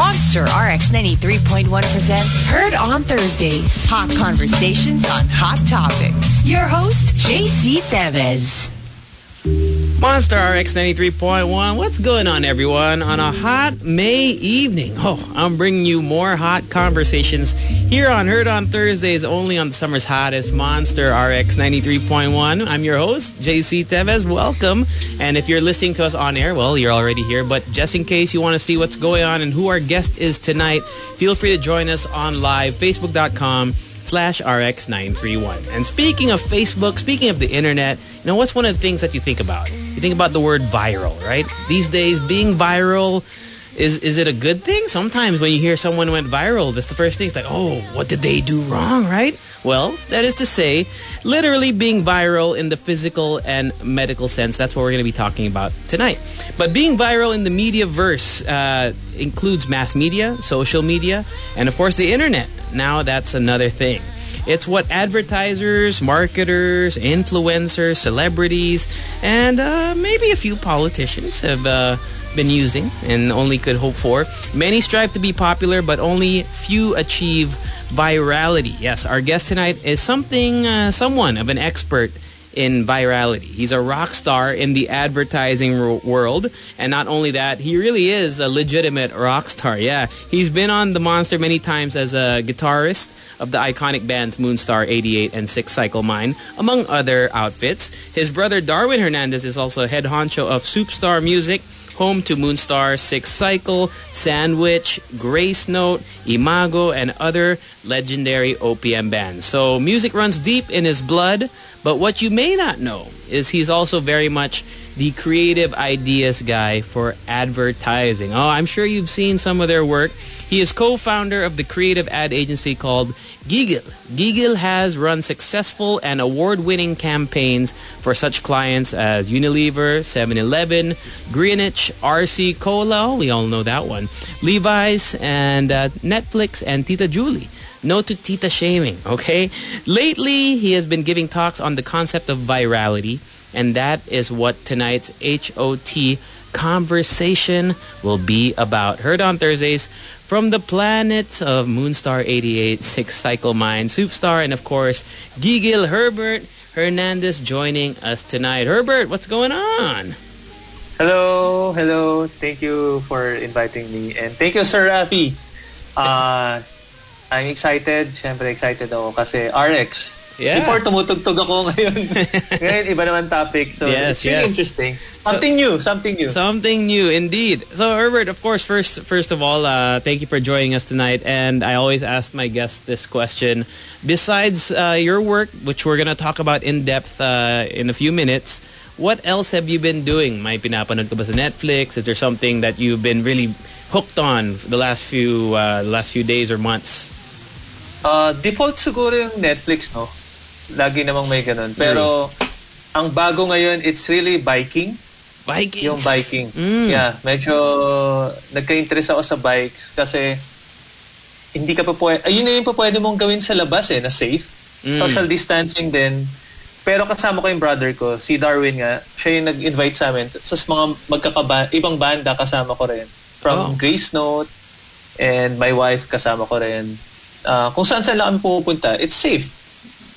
Monster RX 93.1 presents Heard on Thursdays. Hot conversations on hot topics. Your host, JC Tevez. Monster RX 93.1. What's going on, everyone? On a hot May evening. Oh, I'm bringing you more hot conversations here on Heard on Thursdays, only on the summer's hottest Monster RX 93.1. I'm your host, JC Tevez. Welcome. And if you're listening to us on air, well, you're already here. But just in case you want to see what's going on and who our guest is tonight, feel free to join us on live, facebook.com slash RX931. And speaking of Facebook, speaking of the internet, you know, what's one of the things that you think about? You think about the word viral, right? These days, being viral, is is it a good thing? Sometimes when you hear someone went viral, that's the first thing. It's like, oh, what did they do wrong, right? Well, that is to say, literally being viral in the physical and medical sense. That's what we're going to be talking about tonight. But being viral in the media verse uh, includes mass media, social media, and of course the internet. Now that's another thing. It's what advertisers, marketers, influencers, celebrities, and uh, maybe a few politicians have uh, been using and only could hope for. Many strive to be popular, but only few achieve virality. Yes, our guest tonight is something, uh, someone of an expert in virality. He's a rock star in the advertising world. And not only that, he really is a legitimate rock star. Yeah, he's been on The Monster many times as a guitarist of the iconic bands Moonstar 88 and Six Cycle Mine, among other outfits. His brother Darwin Hernandez is also head honcho of Soupstar Music, home to Moonstar, Six Cycle, Sandwich, Grace Note, Imago, and other legendary OPM bands. So music runs deep in his blood, but what you may not know is he's also very much the creative ideas guy for advertising. Oh, I'm sure you've seen some of their work. He is co-founder of the creative ad agency called Giggle. Giggle has run successful and award-winning campaigns for such clients as Unilever, 7-Eleven, Greenwich, RC Cola, we all know that one, Levi's, and uh, Netflix, and Tita Julie. No to Tita shaming, okay? Lately, he has been giving talks on the concept of virality, and that is what tonight's HOT conversation will be about. Heard on Thursdays from the planet of Moonstar 88, Six Cycle Mine, Soupstar, and of course, Gigil Herbert Hernandez joining us tonight. Herbert, what's going on? Hello, hello. Thank you for inviting me. And thank you, Sir Rafi. Uh, I'm excited. Siyempre excited ako kasi RX. Yeah. Before tumutugtog ako ngayon. ngayon, iba naman topic. So yes, it's really yes. interesting. Something so, new, something new. Something new, indeed. So Herbert, of course, first first of all, uh, thank you for joining us tonight. And I always ask my guests this question. Besides uh, your work, which we're going to talk about in depth uh, in a few minutes, what else have you been doing? May pinapanood ka ba sa Netflix? Is there something that you've been really hooked on the last few uh, last few days or months? Uh, default siguro yung Netflix, no? Lagi namang may ganun. Pero, ang bago ngayon, it's really biking. Biking? Yung biking. Mm. Yeah, medyo nagka-interest ako sa bikes kasi hindi ka pa pwede, ayun na yung pa pwede mong gawin sa labas eh, na safe. Mm. Social distancing din. Pero kasama ko yung brother ko, si Darwin nga, siya yung nag-invite sa amin. So, mga magkakaba, ibang banda kasama ko rin. From Oh. Grace Note, and my wife kasama ko rin. Uh, kung saan saan lang kami pupunta, it's safe.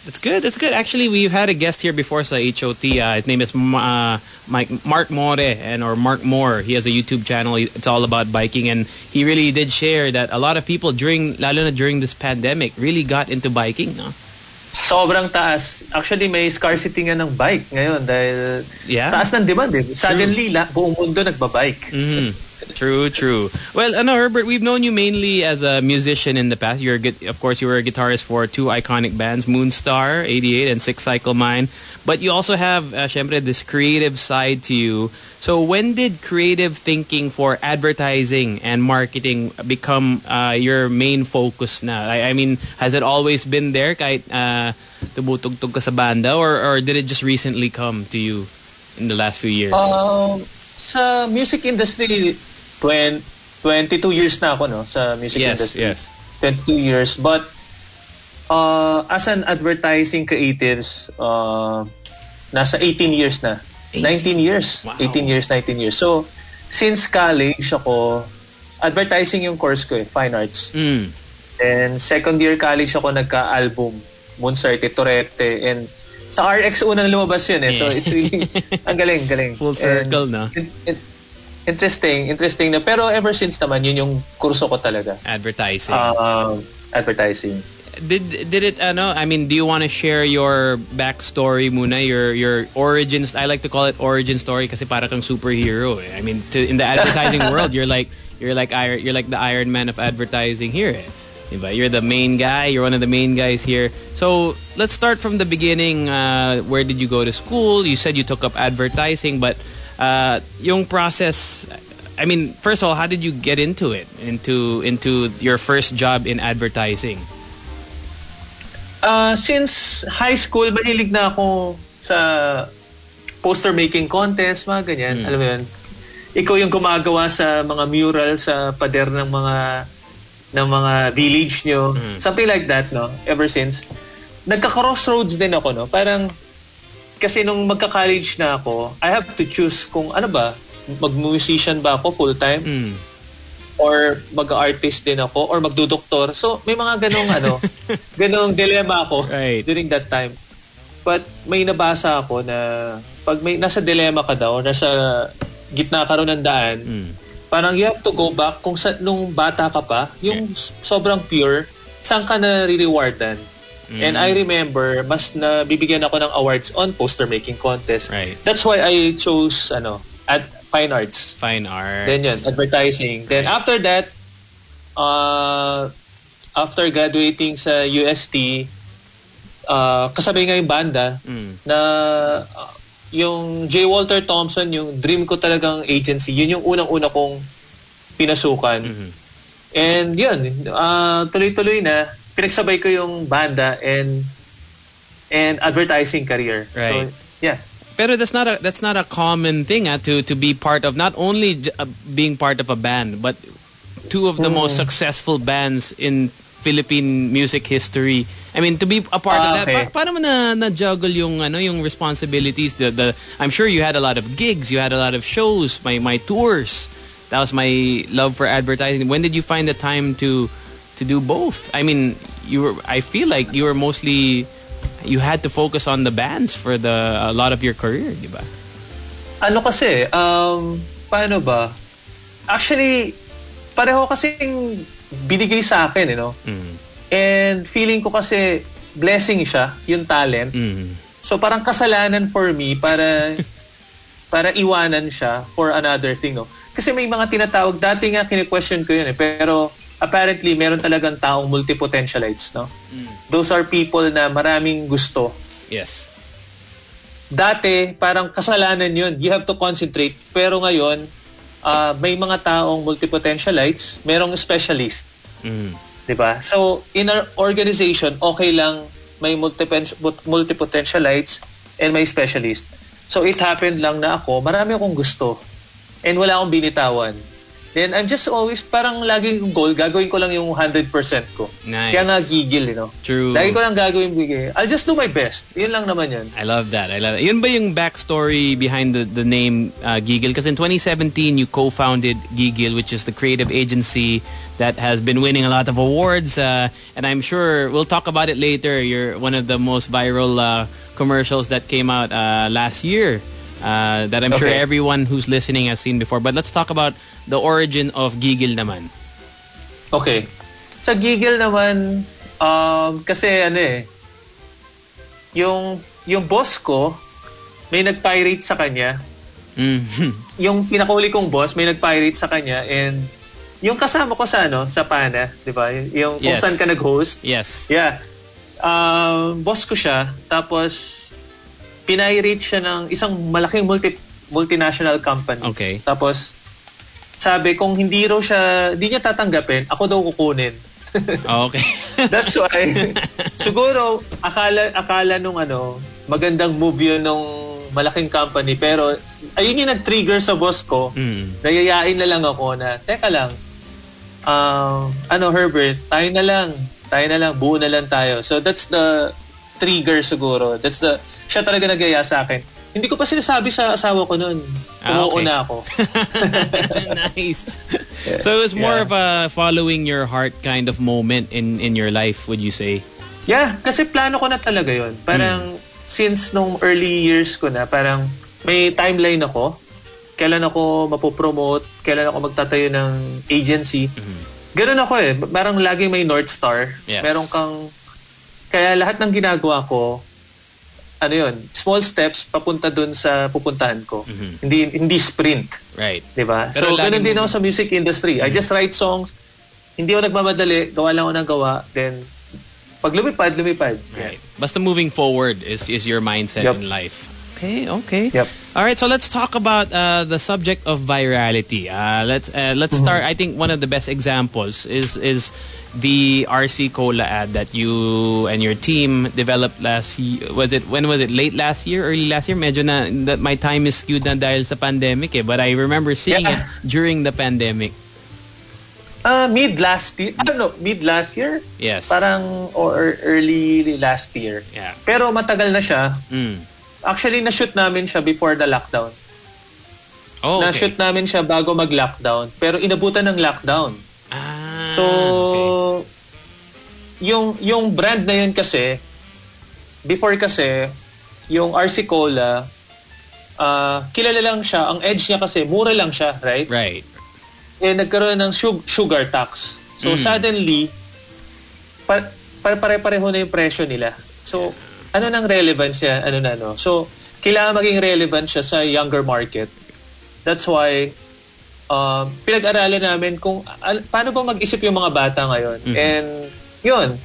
That's good. That's good. Actually, we've had a guest here before sa HOT. Uh, his name is uh, Mike Mark More and or Mark Moore. He has a YouTube channel. It's all about biking, and he really did share that a lot of people during, lalo na during this pandemic, really got into biking. No? Sobrang taas. Actually, may scarcity nga ng bike ngayon dahil Yeah. taas ng demand eh. Suddenly, la, buong mundo nagbabike. Mm. True, true. Well, ano, Herbert, we've known you mainly as a musician in the past. You're, of course, you were a guitarist for two iconic bands, Moonstar, 88, and Six Cycle Mine. But you also have, uh, this creative side to you. So when did creative thinking for advertising and marketing become uh, your main focus now? I, I mean, has it always been there kahit uh, tumutugtog ka sa banda? Or, or did it just recently come to you in the last few years? Um, sa music industry, 20, 22 years na ako no, sa music yes, industry. yes. 22 years. But uh, as an advertising creatives, uh, nasa 18 years na. 19 years. Wow. 18 years, 19 years. So, since college ako, advertising yung course ko eh, fine arts. Mm. And second year college ako nagka-album, Monserte, Torete, and sa RX unang lumabas yun eh. So it's really, ang galing, galing. Full circle, And no? in- in- interesting, interesting na. Pero ever since naman, yun yung kurso ko talaga. Advertising. Um, advertising. did did it ano I mean do you want to share your backstory muna your your origins I like to call it origin story kasi para kang superhero eh. I mean to, in the advertising world you're like you're like Iron you're like the Iron Man of advertising here eh. Diba? You're the main guy you're one of the main guys here so let's start from the beginning uh, where did you go to school you said you took up advertising but uh, yung process I mean first of all how did you get into it into into your first job in advertising Uh, since high school, mahilig na ako sa poster making contest, mga ganyan. Mm. Alam mo yun? Ikaw yung gumagawa sa mga mural sa pader ng mga ng mga village nyo. Mm. Something like that, no? Ever since. Nagka-crossroads din ako, no? Parang, kasi nung magka-college na ako, I have to choose kung ano ba, mag-musician ba ako full-time? Mm. or mag-artist din ako or magdudoktor. So may mga ganong ano, ganong dilemma ako Right. during that time. But may nabasa ako na pag may nasa dilemma ka daw, nasa gitna ka rin ng daan, Mm. parang you have to go back kung sa, nung bata ka pa, yung sobrang pure, saan ka na rewardan And I remember, mas na bibigyan ako ng awards on poster making contest. Right. That's why I chose ano, at fine arts. Fine arts. Then yun, advertising. Then after that, uh, after graduating sa UST, uh, kasabay nga yung banda Mm. na uh, yung J. Walter Thompson, yung dream ko talagang agency, yun yung unang-una kong pinasukan. Mhm. And yun, uh, tuloy-tuloy na, pinagsabay ko yung banda and and advertising career. Right. So, yeah. Pero that's not a that's not a common thing ah, to to be part of not only uh, being part of a band but two of the Hmm. most successful bands in Philippine music history. I mean to be a part of Ah, that. okay. Pa- paano mo na na juggle yung ano yung responsibilities the, the I'm sure you had a lot of gigs, you had a lot of shows, my my tours. That was my love for advertising. When did you find the time to to do both? I mean, you were I feel like you were mostly you had to focus on the bands for the a lot of your career, di ba? Ano kasi, um, paano ba? Actually, pareho kasing binigay sa akin, you know? Mm. And feeling ko kasi blessing siya, yung talent. Mm. So parang kasalanan for me para para iwanan siya for another thing, no? Kasi may mga tinatawag, dati nga kine-question ko yun eh, pero apparently meron talagang taong multipotentialites, no? Those are people na maraming gusto. Yes. Dati, parang kasalanan yun. You have to concentrate. Pero ngayon, ah, may mga taong multipotentialites, merong specialist. Mm. 'di ba? So, in our organization, okay lang may multipotentialites and may specialist. So, it happened lang na ako, marami akong gusto. And wala akong binitawan. Then, I'm just always, parang laging goal, gagawin ko lang yung 100% ko. Nice. Kaya nga gigil, you know? True. Lagi ko lang gagawin bigay. I'll just do my best. Yun lang naman yun. I love that. I love it. Yun ba yung backstory behind the, the name uh, Gigil? Because in 2017, you co-founded Gigil, which is the creative agency that has been winning a lot of awards. Uh, and I'm sure we'll talk about it later. You're one of the most viral uh, commercials that came out uh, last year. Uh, that I'm sure Okay. everyone who's listening has seen before. But let's talk about the origin of Gigil naman. Okay. Sa Gigil naman, um, kasi ano eh, yung, yung boss ko, may nag-pirate sa kanya. Mhm. Yung pinakuli kong boss, may nag-pirate sa kanya and yung kasama ko sa ano, sa PANA, di ba? Yung, yung kung Yes. saan ka nag-host. yes. Yeah. Um, boss ko siya, tapos pinirate siya ng isang malaking multi, multinational company. Okay. Tapos sabi kung hindi raw siya, hindi niya tatanggapin, ako daw kukunin. Okay. That's why siguro akala akala nung ano, magandang move yun nung malaking company pero ayun yung nag-trigger sa boss ko. Mm. Nayayain na lang ako na, teka lang, um, ano Herbert, tayo na lang, tayo na lang, buo na lang tayo. So that's the trigger siguro. That's the, siya talaga nagyaya sa akin. hindi ko pa sinasabi sa asawa ko noon. Ah, Umuuna okay. ako. nice. So it was more Yeah. of a following your heart kind of moment in in your life, would you say? Yeah, kasi plano ko na talaga yon. Parang since nung early years ko na, parang may timeline ako. Kailan ako mapopromote, kailan ako magtatayo ng agency. Ganun ako eh. Parang lagi may North Star. Yes. Meron kang... Kaya lahat ng ginagawa ko, ano yun, small steps papunta dun sa pupuntahan ko. Hindi hindi sprint. Right. 'di ba? So ganun din ako sa music industry. I just write songs. Hindi ako nagmamadali, gawa lang ako ng gawa, then pag lumipad, lumipad. Right. Basta moving forward is is your mindset Yep. in life. Okay, okay. Yep. All right, so let's talk about uh, the subject of virality. Uh, let's uh, let's Mm-hmm. start. I think one of the best examples is is the RC Cola ad that you and your team developed last year. Was it when was it? Late last year, early last year. Medyo na that my time is skewed na dahil sa pandemic eh. But I remember seeing Yeah. it during the pandemic. Ah, mid last year. I don't know, mid last year? Yes. Parang or early last year. Yeah. Pero matagal na siya. Mm. Actually, na-shoot namin siya before the lockdown. Oh, okay. Na-shoot namin siya bago mag-lockdown. Pero inabutan ng lockdown. Ah, So, okay. Yung yung brand na yun kasi, before kasi, yung RC Cola, ah, kilala lang siya. Ang edge niya kasi, mura lang siya, right? right. eh nagkaroon ng sug- sugar tax. So Mm. suddenly pa- pa- pare-pareho na yung presyo nila. So ano nang relevance niya? Ano na no? So kailangan maging relevant siya sa younger market. That's why um, pinag-aralan namin kung al- paano ba mag-isip yung mga bata ngayon. Mhm. And yun,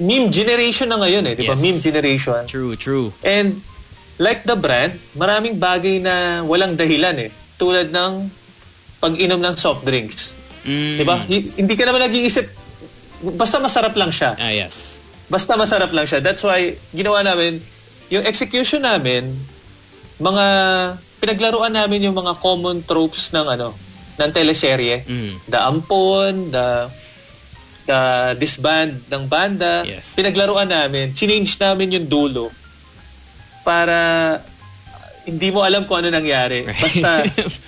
meme generation na ngayon eh, di ba? Yes. Meme generation. True, true. And like the brand, maraming bagay na walang dahilan eh. Tulad ng pag-inom ng soft drinks. Mm. Di ba? Hi- Hindi ka naman nag-iisip, basta masarap lang siya. Ah, yes. Basta masarap lang siya. That's why, ginawa namin, yung execution namin, mga, pinaglaruan namin yung mga common tropes ng ano, ng teleserye. Mm. The ampon, the, the disband ng banda. Yes. Pinaglaruan namin. Change namin yung dulo para hindi mo alam kung ano nangyari. Right. Basta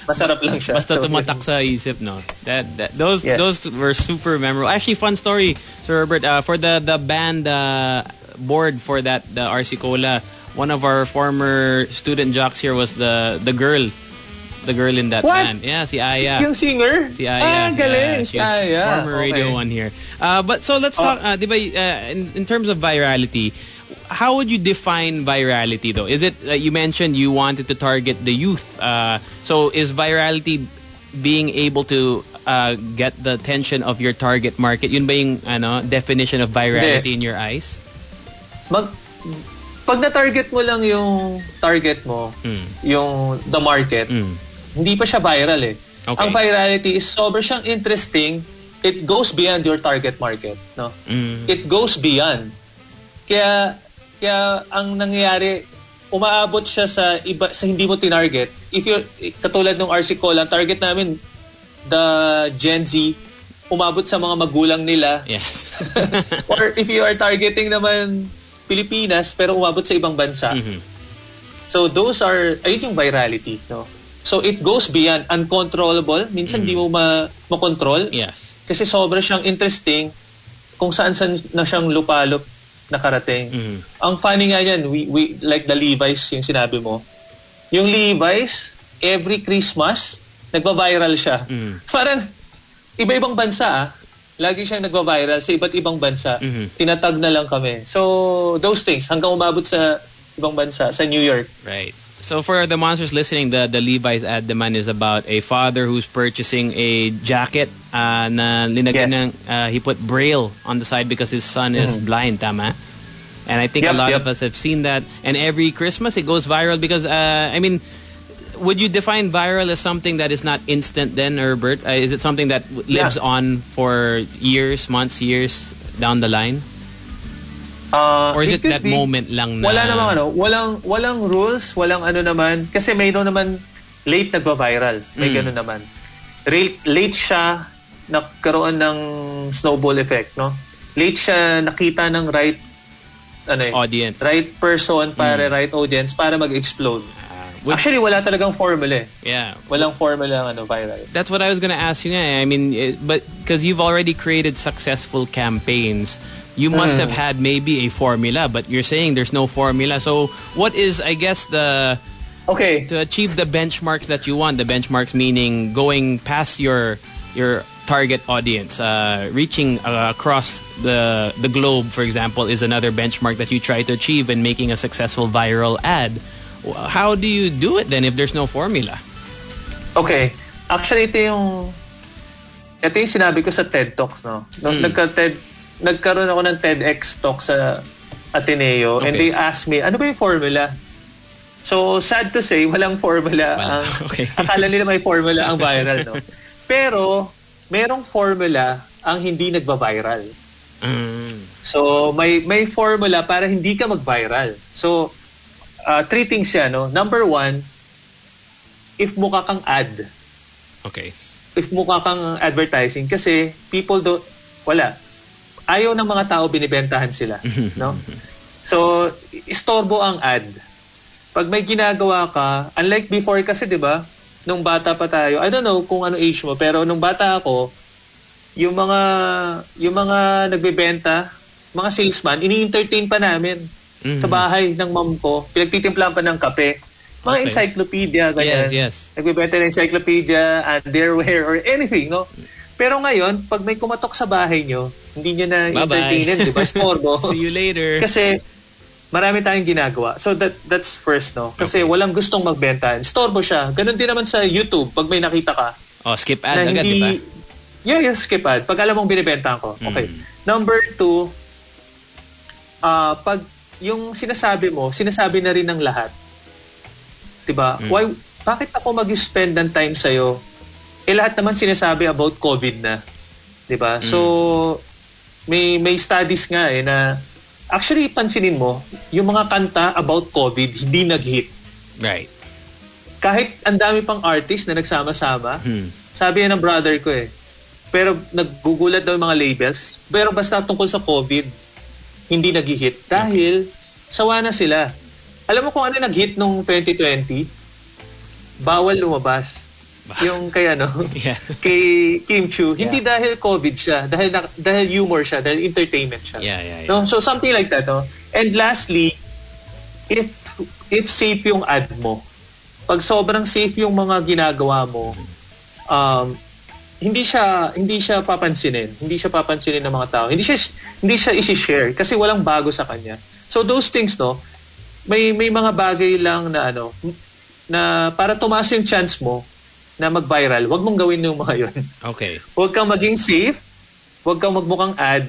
masarap lang siya. Basta So, tumatak sa isip, no? That, that those Yes. those were super memorable. Actually, fun story, Sir Herbert. Uh, for the the band uh, board for that the RC Cola, one of our former student jocks here was the the girl, the girl in that What? band. Yeah, si Si- Aya. Yung singer? Si Aya. Ah, galing. Yeah, si she's Aya. former Okay. radio one here. Uh, but so let's talk, uh, di ba, uh, in, in terms of virality, how would you define virality though? Is it, uh, you mentioned you wanted to target the youth. Uh, so is virality being able to uh, get the attention of your target market? Yun ba yung ano, definition of virality in your eyes? Mag, pag na-target mo lang yung target mo, Mm. yung the market, Mm. Hindi pa siya viral eh. Okay. Ang virality is sobrang siyang interesting. It goes beyond your target market. No? Mm. It goes beyond. Kaya, kaya ang nangyayari, umaabot siya sa iba sa hindi mo tinarget. If you katulad ng RC Call, ang target namin the Gen Z umabot sa mga magulang nila Yes. or if you are targeting naman Pilipinas pero umabot sa ibang bansa. Mhm. So those are ayun yung virality, no. So it goes beyond uncontrollable. Minsan di mo ma makontrol yes. kasi sobra siyang interesting kung saan saan na siyang lupalop nakarating. Mhm. Ang funny nga yan, we, we, like the Levi's yung sinabi mo. Yung Levi's, every Christmas, nagba-viral siya. Mm. Parang, iba-ibang bansa ah. Lagi siyang nagba-viral sa iba't ibang bansa. Mhm. Tinatag na lang kami. So, those things, hanggang umabot sa ibang bansa, sa New York. Right. So for the monsters listening, the the Levi's ad demand is about a father who's purchasing a jacket uh, na linagyan Yes. ng uh, he put braille on the side because his son is blind, tama? And I think a Mm-hmm. Lot yep. of us have seen that. And every Christmas it goes viral because uh, I mean, would you define viral as something that is not instant then, Herbert? Uh, is it something that lives Yeah. on for years, months, years down the line? Uh, Or is it could that moment lang na- Wala namang ano, walang, walang rules, walang ano naman. Kasi mayroon naman late nagba-viral. May Mm. ganun naman. Late, late siya nagkaroon ng snowball effect, no? Late siya nakita ng right ano eh, Audience. right person para Mm. right audience para mag-explode. With- Actually, wala talagang formula eh. yeah. Walang formula ang ano, viral. That's what I was gonna ask you. nga eh. I mean, it, but because you've already created successful campaigns, you must have had maybe a formula. But you're saying there's no formula. So what is, I guess, the Okay. to achieve the benchmarks that you want? The benchmarks meaning going past your your target audience, uh, reaching uh, across the the globe, for example, is another benchmark that you try to achieve in making a successful viral ad. How do you do it then if there's no formula? Okay. Actually, ito yung ito yung sinabi ko sa TED Talks, no? Nung Hmm. nagka-TED, nagkaroon ako ng TEDx talk sa Ateneo and Okay. they asked me, ano ba yung formula? So, sad to say, walang formula. Wala. Ang, Okay. akala nila may formula ang viral, no? Pero, merong formula ang hindi nagba-viral. Mm. So, may may formula para hindi ka mag-viral. So, uh, three things yan, no? Number one, if mukha kang ad, Okay. if mukha kang advertising kasi people don't wala ayaw ng mga tao binibentahan sila no so istorbo ang ad pag may ginagawa ka unlike before kasi 'di ba nung bata pa tayo I don't know kung ano age mo pero nung bata ako yung mga yung mga nagbebenta mga salesman ini-entertain pa namin Mhm. sa bahay ng mom ko pinagtitimplahan pa ng kape mga Okay. encyclopedia ganyan Yes, yes. nagbebenta ng encyclopedia, underwear, or anything, no? Pero ngayon, pag may kumatok sa bahay nyo, hindi nyo na Bye-bye. entertainin, di ba? Storbo. See you later. Kasi marami tayong ginagawa. So that that's first, no? Kasi walang gustong magbenta. Storbo siya. Ganon din naman sa YouTube, pag may nakita ka. oh, skip ad agad, di ba? Yeah, yeah, skip ad. Pag alam mong binibenta ko. Okay. Mm. Number two, ah pag yung sinasabi mo, sinasabi na rin ng lahat. 'Di ba? Mm. Why bakit ako mag-spend ng time sa Eh lahat naman sinasabi about COVID na. 'Di ba? Mm. So may may studies nga eh na actually pansinin mo, yung mga kanta about COVID hindi nag-hit. Right. Kahit ang dami pang artist na nagsama-sama, Hmm. sabi ng brother ko eh. Pero naggugulat daw yung mga labels. Pero basta tungkol sa COVID, hindi nag-hit. Dahil sawa na sila. Alam mo kung ano nag-hit nung 2020? Bawal lumabas. Yung kay ano, Yeah. kay Kim Chu. Hindi Yeah. dahil COVID siya. Dahil, na- dahil humor siya. Dahil entertainment siya. Yeah, yeah, yeah. No? So something like that. No? And lastly, if if safe yung ad mo, pag sobrang safe yung mga ginagawa mo, um, hindi siya hindi siya papansinin. Hindi siya papansinin ng mga tao. Hindi siya hindi siya i-share kasi walang bago sa kanya. So those things no, may may mga bagay lang na ano na para tumaas yung chance mo na mag-viral, wag mong gawin yung mga yun. Okay. Huwag kang maging safe, huwag kang magmukhang ad,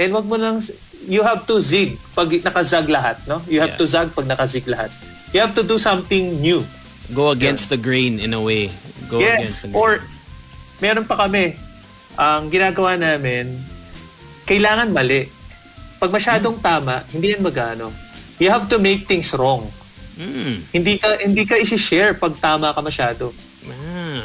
and wag mo lang, you have to zig pag nakazag lahat, no? You have Yeah. to zag pag nakazig lahat. You have to do something new. Go against the grain in a way. Go against yes, the grain. or meron pa kami, ang ginagawa namin, kailangan mali. Pag masyadong tama, hindi yan magano. You have to make things wrong. Mm. Hindi ka hindi ka i-share pag tama ka masyado. Ah.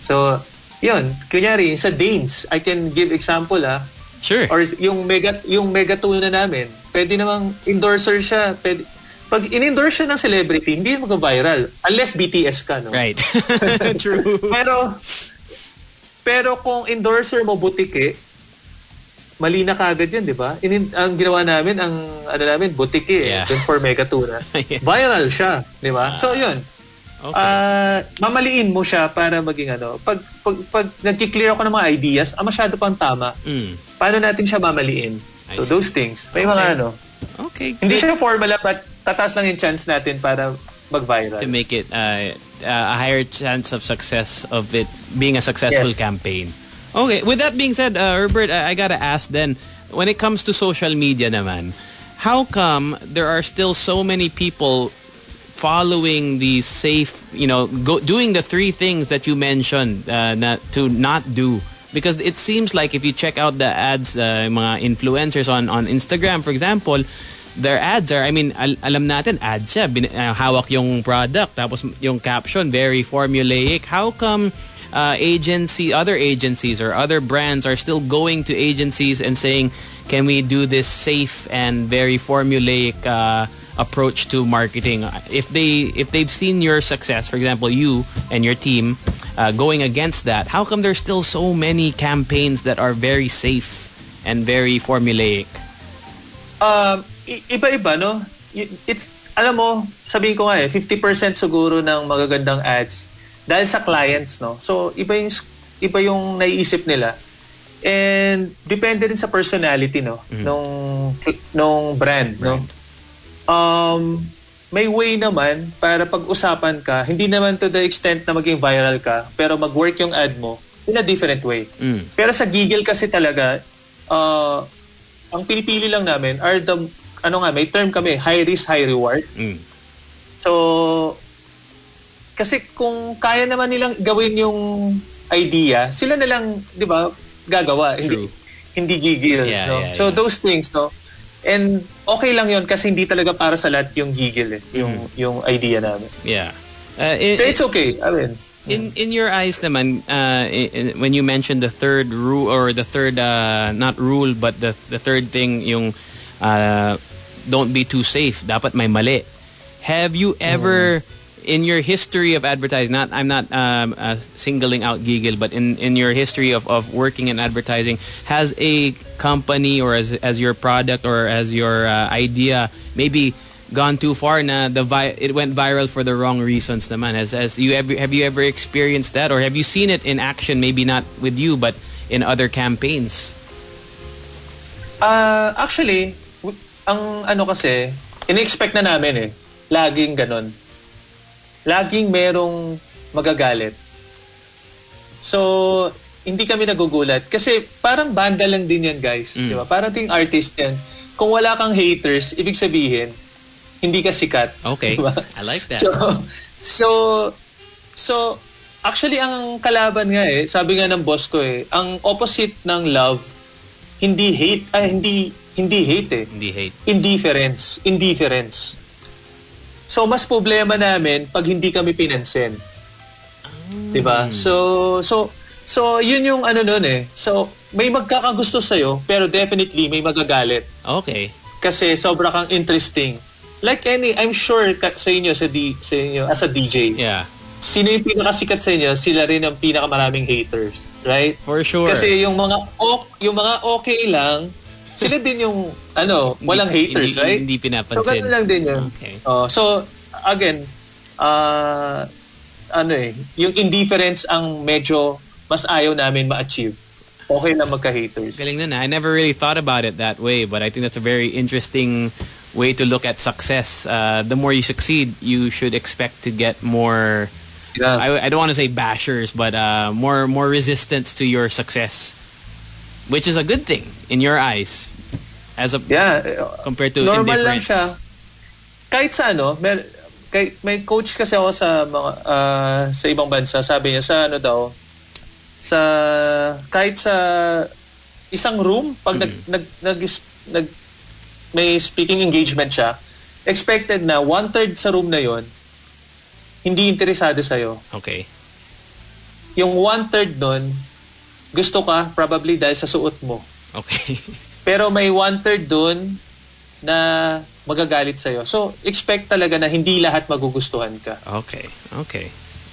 So, yun, kunyari, sa Danes, I can give example ah, Sure. or yung mega yung mega tuna namin pwede namang endorser siya pwede pag in-endorse siya ng celebrity hindi mag-viral unless BTS ka no Right. True. pero pero kung endorser mo butike mali na kagad yan di ba In, ang ginawa namin ang ano namin butike Yeah. eh, dun for mega tuna Yeah. viral siya di ba so yun Okay. Ah, mamaliin mo siya para maging ano pag pag, pag nagki-clear ako ng mga ideas ah, masyado pang tama Mm. paano natin siya mamaliin? I So see. those things. May Okay. mga ano. Okay. Hindi good. siya formula but tataas lang yung chance natin para mag-viral. to make it uh, uh, a higher chance of success of it being a successful Yes. campaign. Okay, with that being said, uh, Herbert, I, I gotta ask then, when it comes to social media naman, how come there are still so many people following the safe, you know, go, doing the three things that you mentioned uh, to not do? Because it seems like if you check out the ads, uh, mga influencers on, on Instagram, for example, their ads are, I mean, al- alam natin, ads siya, bin, uh, hawak yung product, tapos yung caption, very formulaic. How come uh, agency, other agencies or other brands are still going to agencies and saying, can we do this safe and very formulaic uh, approach to marketing. If they if they've seen your success, for example, you and your team uh, going against that, how come there's still so many campaigns that are very safe and very formulaic? Um, iba-iba, no? It's, alam mo, sabihin ko nga eh, 50% siguro ng magagandang ads dahil sa clients, no? So, iba yung, iba yung naiisip nila. And depende rin sa personality, no? Nung, nung brand, no? Um, may way naman para pag-usapan ka, hindi naman to the extent na maging viral ka, pero mag-work yung ad mo in a different way. Mm. Pero sa Giggle kasi talaga, uh, ang pinipili lang namin are the, ano nga, may term kami, high risk, high reward. Mm. So, kasi kung kaya naman nilang gawin yung idea, sila na lang, di ba, gagawa. Hindi, True. hindi gigil. Yeah, no? yeah, so, yeah. those things, no? And okay lang yon kasi hindi talaga para sa lahat yung gigil eh, yung, Mm-hmm. yung idea namin. Yeah. Uh, i- So, it's okay. I mean, In in your eyes naman, uh, i- i- when you mentioned the third rule or the third uh, not rule but the the third thing yung uh, don't be too safe. Dapat may mali. Have you ever in your history of advertising, not I'm not um, uh, singling out Giggle, but in in your history of of working in advertising, has a company or as as your product or as your uh, idea maybe gone too far na the vi- it went viral for the wrong reasons naman has, has you ever have you ever experienced that or have you seen it in action maybe not with you but in other campaigns Ah, actually, ang ano kasi, in-expect na namin eh. Laging ganon. Laging merong magagalit. So, hindi kami nagugulat. Kasi parang banda lang din yan, guys. Mm. Di ba? Parang ding artist yan. Kung wala kang haters, ibig sabihin, hindi ka sikat. okay Di ba? I like that So, so, so, actually, ang kalaban nga eh, sabi nga ng boss ko eh, ang opposite ng love, hindi hate, ay, hindi, hindi hate eh. hindi hate Indifference. Indifference. So, mas problema namin pag hindi kami pinansin. Di ba? So, so, so, yun yung ano nun eh. So, may magkakagusto sa'yo, pero definitely may magagalit okay kasi sobra kang interesting. Like any, I'm sure ka, sa inyo, sa, D, sa inyo, as a DJ, yeah sino yung pinakasikat sa inyo, sila rin ang pinakamaraming haters. Right? for sure Kasi yung mga ok, yung mga okay lang, sila din yung ano, walang Hindi- haters, hindi- right? hindi So pinapansin ganun lang din yun. Okay. Oh, so again, uh, ano eh, yung indifference ang medyo mas ayaw namin ma-achieve. Okay lang magka-haters. Galing nun, ah. I never really thought about it that way, but I think that's a very interesting way to look at success. Uh, the more you succeed, you should expect to get more. Yeah. I, I don't want to say bashers, but uh, more more resistance to your success, which is a good thing in your eyes, as a yeah. compared to normal lang indifference. siya. Kahit sa ano, may, kay, may coach kasi ako sa mga ah, sa ibang bansa, sabi niya sa ano daw, sa kahit sa isang room pag nag, nag, nag, nag may speaking engagement siya, expected na one-third sa room na yon hindi interesado sa'yo. Okay. Yung one-third nun, gusto ka probably dahil sa suot mo. Okay. Pero may one-third dun na magagalit sa'yo. So, expect talaga na hindi lahat magugustuhan ka. Okay. Okay.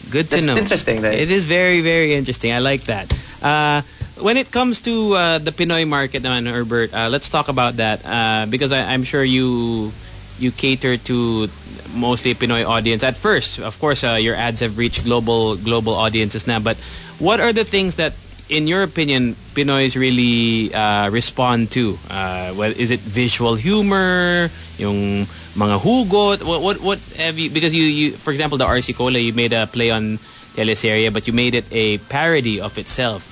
Good to That's know. interesting, right? It is very, very interesting. I like that. Uh, when it comes to uh, the Pinoy market naman, Herbert, uh, let's talk about that. Uh, because I, I'm sure you you cater to mostly Pinoy audience at first. Of course, uh, your ads have reached global global audiences now. But what are the things that, in your opinion, Pinoys really uh, respond to? Uh, well, is it visual humor? Yung mga hugot? What what what have you? Because you you for example the RC Cola you made a play on teleserye, but you made it a parody of itself.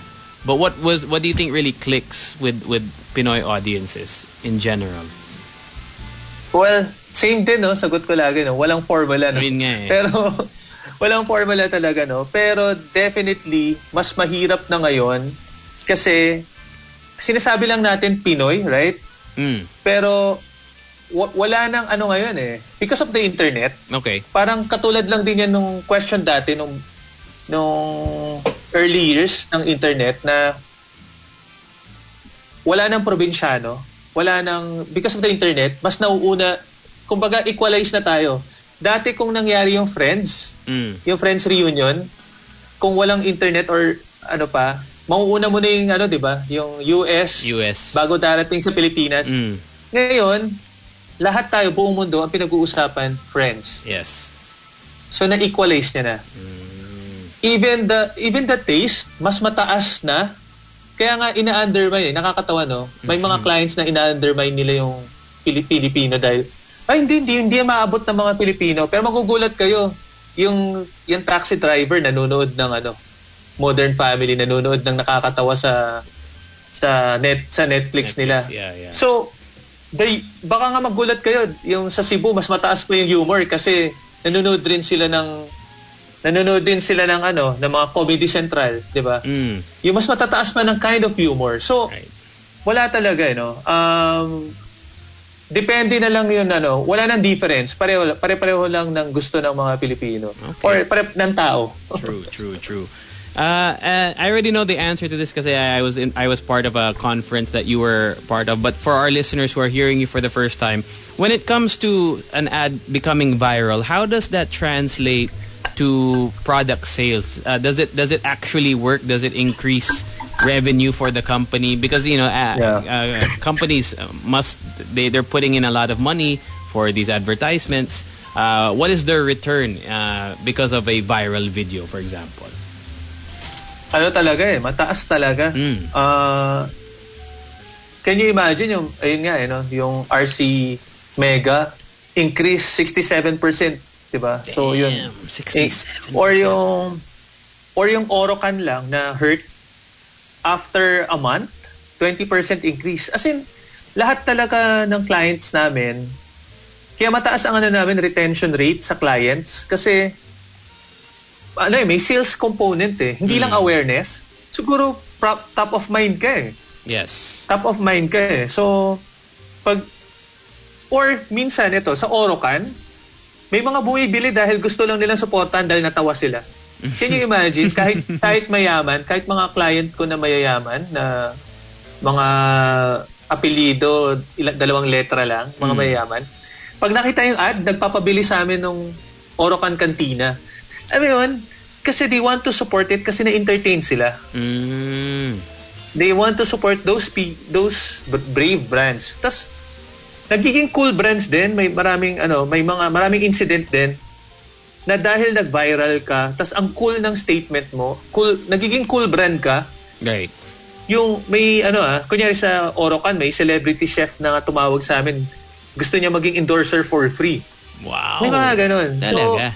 But what was what do you think really clicks with with Pinoy audiences in general? Well, same din, no? Sagot ko lagi, no? Walang formula, no? Yun nga eh. Pero, walang formula talaga, no? Pero, definitely, mas mahirap na ngayon kasi sinasabi lang natin Pinoy, right? Mm, Pero, wa- wala nang ano ngayon, eh. Because of the internet, okay. parang katulad lang din yan nung question dati nung nung early years ng internet na wala nang probinsyano, wala nang because of the internet, mas nauuna kumbaga equalize na tayo. Dati kung nangyari yung friends, Mm. yung friends reunion, kung walang internet or ano pa, mauuna mo na yung ano, 'di ba? Yung US, US. bago darating sa Pilipinas. Mm. Ngayon, lahat tayo buong mundo ang pinag-uusapan friends. Yes. So na-equalize niya na. Even the even the taste mas mataas na. Kaya nga ina-undermine, eh. nakakatawa no. May mga clients na ina-undermine nila yung Pili- Pilipino dahil ay hindi hindi hindi maabot ng mga Pilipino. Pero magugulat kayo yung yung taxi driver nanonood ng ano Modern Family nanonood ng nakakatawa sa sa net sa Netflix, nila. Netflix, yeah, yeah. So they, baka nga magulat kayo yung sa Cebu mas mataas pa yung humor kasi nanonood rin sila ng nanonood din sila ng ano ng mga comedy central, 'di ba? Mm. Yung mas matataas pa ng kind of humor. So Right. wala talaga eh, no. Um depende na lang yun ano, wala nang difference. Pareho pare-pareho lang ng gusto ng mga Pilipino Okay. or pare ng tao. True, true, true. Uh, uh, I already know the answer to this because I, I was in, I was part of a conference that you were part of. But for our listeners who are hearing you for the first time, when it comes to an ad becoming viral, how does that translate to product sales? Uh, does it does it actually work? Does it increase revenue for the company? Because you know, uh, Yeah. uh, companies must they they're putting in a lot of money for these advertisements. Uh, what is their return uh, because of a viral video, for example? ano talaga eh, mataas talaga. Mm. Can you imagine yung, ayun nga eh, no? yung RC Mega increase 67%, di ba? So yun. Damn, Eh, 67%. Or yung, or yung Orocan lang na hurt after a month, 20% increase. As in, lahat talaga ng clients namin, kaya mataas ang ano namin retention rate sa clients kasi ano eh, may sales component eh. Hindi lang awareness. Siguro pro- top of mind ka eh. Yes. Top of mind ka eh. So, pag, or minsan ito, sa Orocan, may mga bumibili dahil gusto lang nilang supportan dahil natawa sila. Can you imagine? kahit, kahit mayaman, kahit mga client ko na mayayaman, na mga apelido, ila- dalawang letra lang, mga mayayaman, pag nakita yung ad, nagpapabili sa amin ng Orocan Cantina. Mo yun? Kasi they want to support it kasi na-entertain sila Mm. they want to support those pe- those brave brands. Tas nagiging cool brands din, may maraming ano, may mga maraming incident din na dahil nag-viral ka, tas ang cool ng statement mo, cool nagiging cool brand ka, Right. yung may ano ah, kunyari sa Orocan may celebrity chef na nga tumawag sa amin, gusto niya maging endorser for free. Wow. May mga ganun. So, Talaga.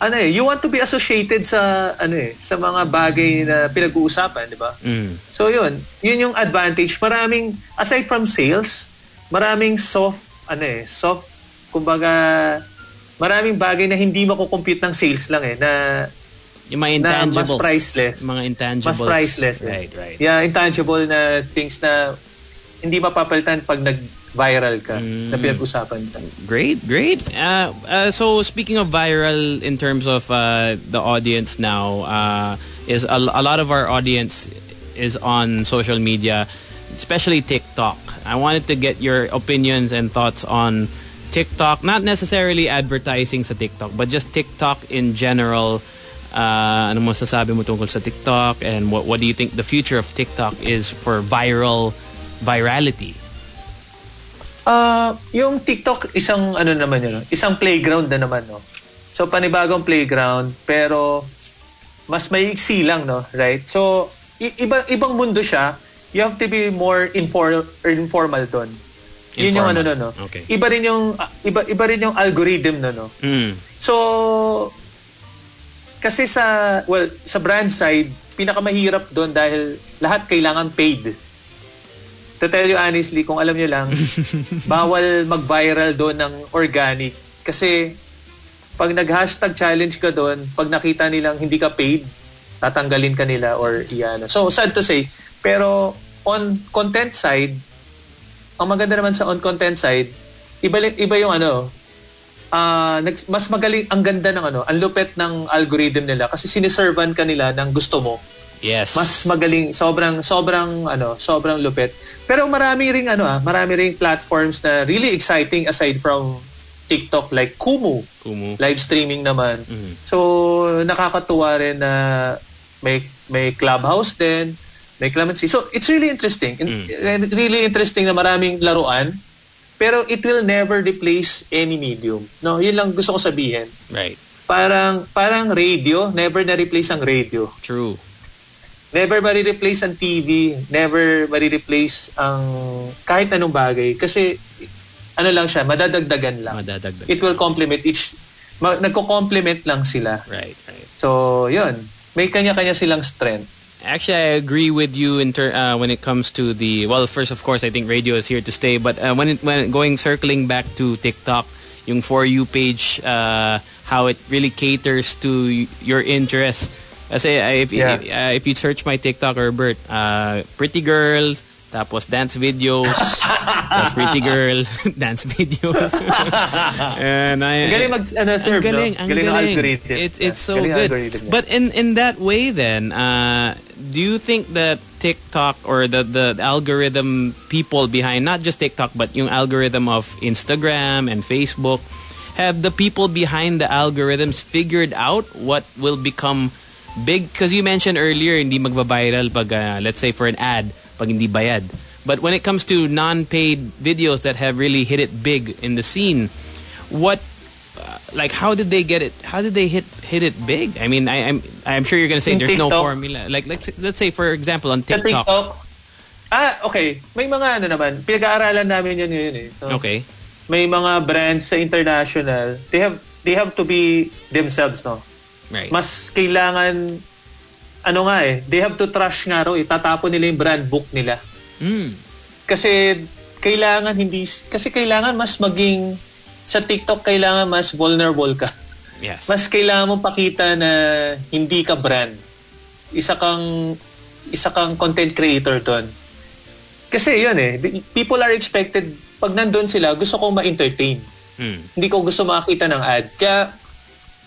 ano eh, you want to be associated sa ano eh, sa mga bagay na pinag-uusapan, di ba? mm. So yun, yun yung advantage. Maraming, aside from sales, maraming soft, ano eh, soft, kumbaga, maraming bagay na hindi makukompute ng sales lang eh, na Yung mga na intangibles. mas priceless. Mga intangibles. mas priceless. eh. Right, right. Yeah, intangible na things na hindi mapapalitan pag nag-viral ka, na Mm. pinag-usapan ka. Great, great. Uh, uh, so speaking of viral in terms of uh, the audience now, uh, is a, a lot of our audience is on social media, especially TikTok. I wanted to get your opinions and thoughts on TikTok, not necessarily advertising sa TikTok, but just TikTok in general. Uh, ano masasabi mo tungkol sa TikTok and what, what do you think the future of TikTok is for viral virality? Ah, yung TikTok isang ano naman yun, isang playground na naman no. So panibagong playground pero mas may iksi lang no, right? So iba ibang mundo siya. You have to be more informal informal doon. Yun yung ano Informal. no, no. Okay. Iba rin yung iba iba rin yung algorithm no, no. Mm. So kasi sa well sa brand side pinakamahirap doon dahil lahat kailangan paid. To tell you honestly, kung alam niyo lang, bawal mag-viral doon ng organic. Kasi pag nag-hashtag challenge ka doon, pag nakita nilang hindi ka paid, tatanggalin ka nila or iyan. So, sad to say. Pero on content side, ang maganda naman sa on content side, iba, iba yung ano, nags- mas magaling, ang ganda ng ano, ang lupet ng algorithm nila kasi siniservan ka nila ng gusto mo. Yes. Mas magaling, sobrang sobrang ano, sobrang lupit. Pero marami ring ano ah, marami ring platforms na really exciting aside from TikTok like Kumu. Kumu. Live streaming naman. Mhm. So nakakatuwa rin na may may clubhouse din, may clemency. So it's really interesting. In- and Really interesting na maraming laruan. Pero it will never replace any medium. No, yun lang gusto ko sabihin. Right. Parang parang radio, never na replace ang radio. True. Never ma-replace ang TV, never ma-replace ang kahit anong bagay kasi ano lang siya, madadagdagan lang. Madadagdag. It will complement each ma- nagko-complement lang sila. Right, right. So, yun. May kanya-kanya silang strength. Actually, I agree with you in ter- uh, when it comes to the well. First, of course, I think radio is here to stay. But uh, when it, when going circling back to TikTok, yung for you page, uh, how it really caters to your interests. Kasi uh, if Yeah. if, uh, if you search my TikTok, Herbert, uh, pretty girls, tapos dance videos, tapos pretty girl, dance videos, and I Ang galing mag, ano, serve, ang galing, no? ang Galing galing. algorithm. It's it's so galing good. algorithm. But in in that way, then, uh, do you think that TikTok or the the algorithm people behind not just TikTok but yung algorithm of Instagram and Facebook have the people behind the algorithms figured out what will become big? Because you mentioned earlier, hindi magba-viral pag uh, let's say for an ad pag hindi bayad. But when it comes to non-paid videos that have really hit it big in the scene, what like how did they get it how did they hit hit it big i mean I, i'm i'm sure you're gonna say In there's no TikTok? formula like let's let's say for example on tiktok TikTok, ah, okay. May mga ano naman, pinag-aaralan namin yun yun eh. So, okay May mga brands sa international, they have they have to be themselves, no? right Mas kailangan, ano nga eh, they have to trash nga raw, itatapon nila yung brand book nila. mm. Kasi kailangan hindi, kasi kailangan mas maging, sa TikTok kailangan mas vulnerable ka. yes Mas kailangan mo pakita na hindi ka brand. Isa kang isa kang content creator doon. Kasi yun eh, people are expected, pag nandun sila, gusto kong ma-entertain. mm. Hindi ko gusto makita ng ad. Kaya,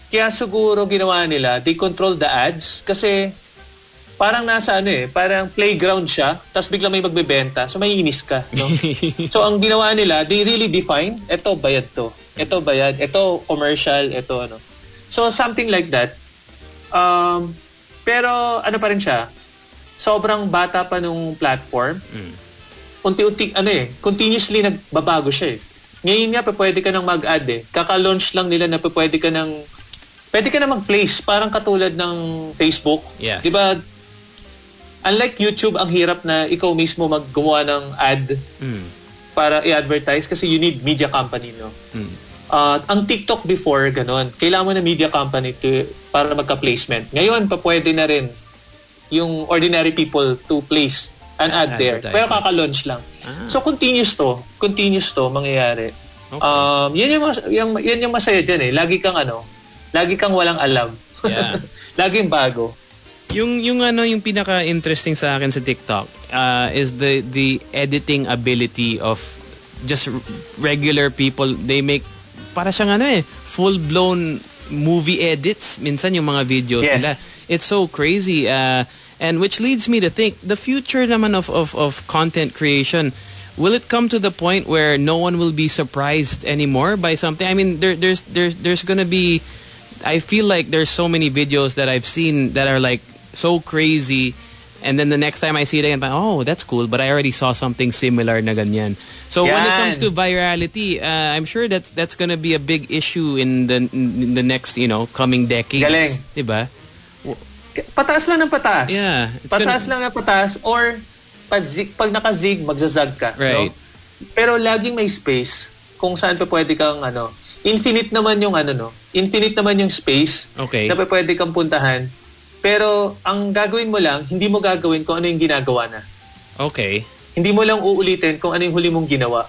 kaya siguro ginawa nila, they control the ads kasi parang nasa ano eh, parang playground siya, tapos bigla may magbebenta, so may inis ka. No? so ang ginawa nila, they really define, eto bayad to, eto bayad, eto commercial, eto ano. So something like that. Um, pero ano pa rin siya, sobrang bata pa nung platform. Mm. Unti-unti, ano eh, continuously nagbabago siya eh. Ngayon nga, pwede ka nang mag-add eh. Kaka-launch lang nila na pwede ka nang, pwede ka na mag-place, parang katulad ng Facebook. Yes. Di ba? Unlike YouTube, ang hirap na ikaw mismo maggumawa ng ad Mm. para i-advertise kasi you need media company, no? Mm. Uh, ang TikTok before, ganun, kailangan mo na media company to, para magka-placement. Ngayon, pa pwede na rin yung ordinary people to place an ad there. Pero kaka-launch lang. Ah. So, continuous to. Continuous to mangyayari. Okay. Um, yan yung, mas- yung, yan yung masaya dyan eh. Lagi kang ano, lagi kang walang alam. Yeah. Laging bago. Yung yung ano yung pinaka interesting sa akin sa TikTok uh, is the the editing ability of just regular people. They make para siyang ano eh full blown movie edits. Minsan yung mga videos Yes. nila. It's so crazy uh, and which leads me to think the future naman of of of content creation will it come to the point where no one will be surprised anymore by something? I mean there there's there's there's going to be I feel like there's so many videos that I've seen that are like so crazy and then the next time I see it again, oh, that's cool, but I already saw something similar na ganyan. So when it Yan. comes to virality, uh, I'm sure that's that's going to be a big issue in the in the next, you know, coming decades. Galing. 'Di ba? Pataas lang ng pataas. Yeah, Pataas gonna- lang ng pataas or pag, pag nakazig, magzazag ka. Right. No? Pero laging may space kung saan pa pwede kang ano. Infinite naman yung ano no. Infinite naman yung space Okay. na pwede kang puntahan. Pero ang gagawin mo lang, hindi mo gagawin kung ano yung ginagawa na. Okay. Hindi mo lang uulitin kung ano yung huli mong ginawa.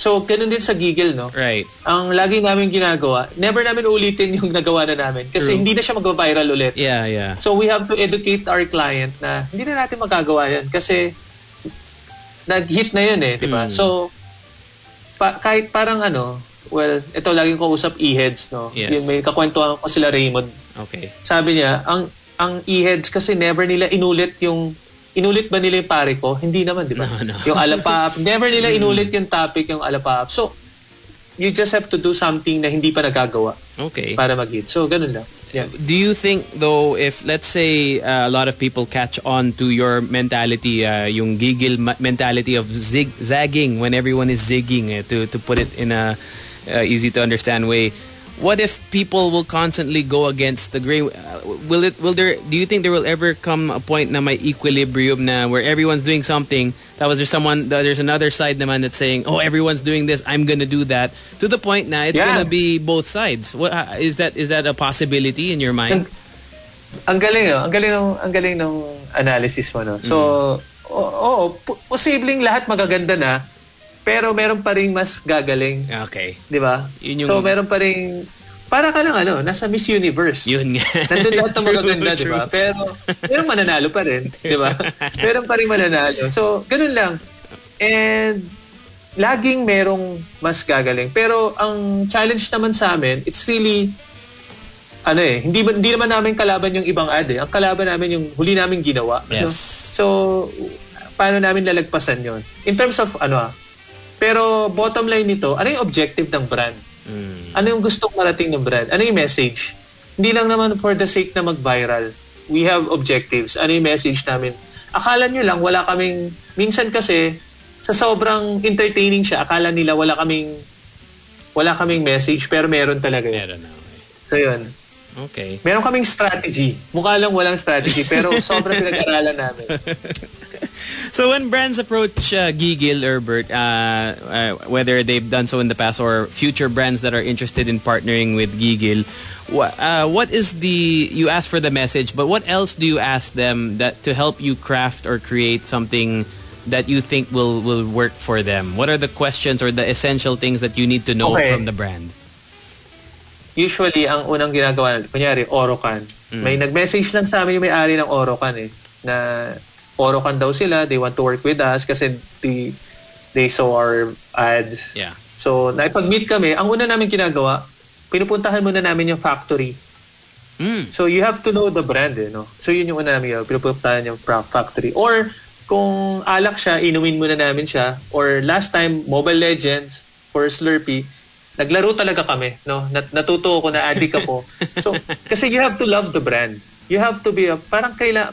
So, ganun din sa Giggle, no? Right. Ang lagi namin ginagawa, never namin ulitin yung nagawa na namin. Kasi True. hindi na siya mag-viral ulit. Yeah, yeah. So we have to educate our client na hindi na natin magagawa yan kasi nag-hit na yun eh, di ba? Mm. So, pa- kahit parang ano, well, ito laging ko usap e-heads, no? Yes. Yung may kakwentuhan ko sila Raymond. Okay. Sabi niya, ang ang e-heads kasi never nila inulit yung inulit ba nila yung pare ko? Hindi naman, di ba? No, no. Yung alapap. Never nila inulit yung topic, yung alapap. So, you just have to do something na hindi pa nagagawa Okay. para mag-hit. So, ganun lang. Yeah. Do you think though if let's say uh, a lot of people catch on to your mentality uh, yung giggle ma- mentality of zig zagging when everyone is zigging eh, to to put it in a uh, easy to understand way what if people will constantly go against the grain uh, will it will there do you think there will ever come a point na may equilibrium na where everyone's doing something that was there's someone there's another side naman that's saying oh everyone's doing this I'm gonna do that to the point na it's Yeah. gonna be both sides what uh, is that is that a possibility in your mind Ang galing, no? Ang galing ng ang galing ng analysis mo, no. So, Mm. oo, oo, po- posibleng lahat magaganda na, pero meron pa ring mas gagaling, okay 'di ba? Yun yung- So, meron pa ring para ka lang ano, nasa Miss Universe. Yun nga. Nandun lahat ng magaganda, di ba? Pero, merong mananalo pa rin, di ba? Meron pa rin mananalo. So, ganun lang. And, laging merong mas gagaling. Pero, ang challenge naman sa amin, it's really, ano eh, hindi, hindi naman namin kalaban yung ibang ad eh. Ang kalaban namin yung huli namin ginawa. Yes. no? So, paano namin lalagpasan yon In terms of, ano ah, pero bottom line nito, ano yung objective ng brand? Mm. Ano yung gustong marating ng brand? Ano yung message? Hindi lang naman for the sake na mag-viral. We have objectives. Ano yung message namin? Akala nyo lang, wala kaming... Minsan kasi, sa sobrang entertaining siya, akala nila wala kaming wala kaming message, pero meron talaga yun. Meron na. So yun. Okay. Meron kaming strategy. Mukha lang walang strategy, pero sobrang pinag-aralan namin. So when brands approach uh, Gigil or Bert, uh, uh, whether they've done so in the past or future brands that are interested in partnering with Gigil, wha- uh, what is the you ask for the message, but what else do you ask them that to help you craft or create something that you think will will work for them? What are the questions or the essential things that you need to know Okay. from the brand? Usually, ang unang ginagawa, kunyari, Orocan. May nag-message lang sa amin yung may-ari ng Orocan eh, na Orocan daw sila, they want to work with us kasi they, they saw our ads. Yeah. So, naipag-meet kami, ang una namin ginagawa, pinupuntahan muna namin yung factory. Mm. So, you have to know the brand eh, no? So, yun yung una namin ginawa, pinupuntahan yung factory. Or, kung alak siya, inumin muna namin siya. Or, last time, Mobile Legends for Slurpee, naglaro talaga kami, no? Nat- natuto ako na addict ako. So, kasi you have to love the brand. You have to be a, parang kaila,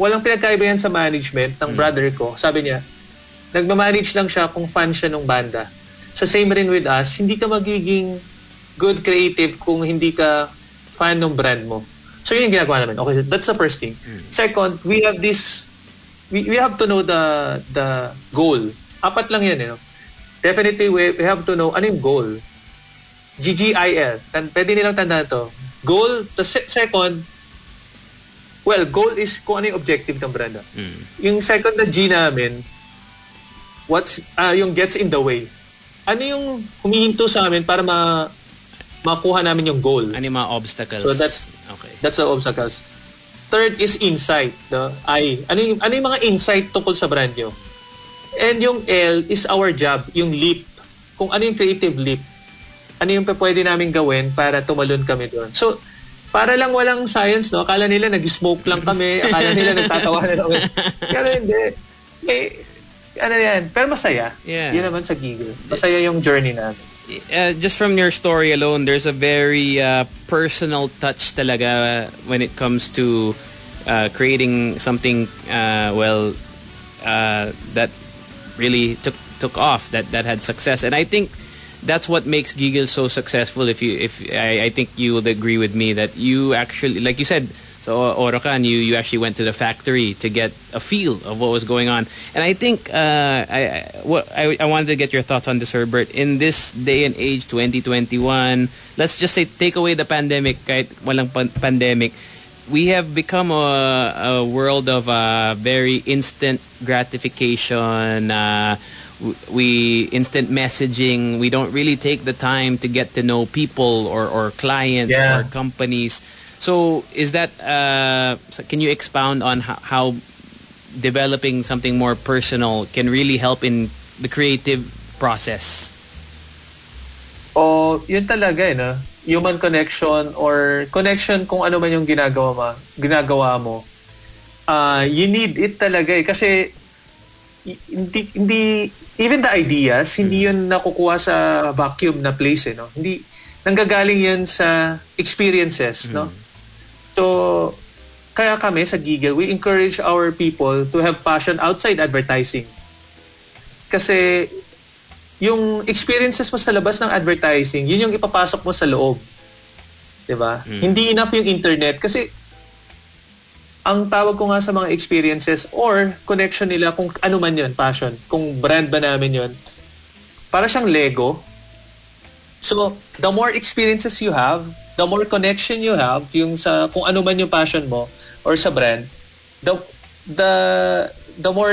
walang pinagkaiba yan sa management ng brother ko. Sabi niya, nagmamanage lang siya kung fan siya ng banda. So same rin with us, hindi ka magiging good creative kung hindi ka fan ng brand mo. So yun yung ginagawa namin. Okay, that's the first thing. Second, we have this, we, we have to know the the goal. Apat lang yan, eh, no? Definitely, we, we have to know ano yung goal. GGIL. Tan, pwede nilang tandaan to. Goal, the se- second, well, goal is kung ano yung objective ng brand. Mm. Yung second na G namin, what's, ah yung gets in the way. Ano yung humihinto sa amin para ma makuha namin yung goal? Ano yung mga obstacles? So that's- okay. That's the obstacles. Third is insight. The I. Ano yung, ano yung mga insight tungkol sa brand nyo? And yung L is our job, yung leap. Kung ano yung creative leap. Ano yung pwede namin gawin para tumalon kami doon. So, para lang walang science, no? Akala nila nag-smoke lang kami. Akala nila nagtatawa na kami. Pero hindi. May, ano yan. Pero masaya. Yeah. Yun naman sa gigil. Masaya yung journey namin. uh, just from your story alone, there's a very uh, personal touch talaga when it comes to uh, creating something uh, well uh, that really took took off that that had success, and I think that's what makes Giggle so successful. If you if I, I think you would agree with me that you actually like you said. So Orocan, you you actually went to the factory to get a feel of what was going on, and I think uh, I I- what I, I wanted to get your thoughts on this, Herbert. In this day and age, 2021, let's just say take away the pandemic, kahit walang pan- pandemic, we have become a, a world of uh, very instant gratification. Uh, we instant messaging. We don't really take the time to get to know people or, or clients Yeah. or companies. So is that? Uh, so can you expound on how, how developing something more personal can really help in the creative process? O, yun talaga eh, no? Human connection or connection kung ano man yung ginagawa mo, ginagawa mo. Uh, you need it talaga eh. Kasi hindi, hindi, even the ideas, hindi yun nakukuha sa vacuum na place eh, no? Hindi, nanggagaling yun sa experiences, no? So, kaya kami sa Giggle, we encourage our people to have passion outside advertising. Kasi yung experiences mo sa labas ng advertising, yun yung ipapasok mo sa loob. 'Di ba? Mm. Hindi enough yung internet kasi ang tawag ko nga sa mga experiences or connection nila kung ano man yun, passion, kung brand ba namin yun, para siyang Lego. So, the more experiences you have, the more connection you have, yung sa kung ano man yung passion mo or sa brand, the the the more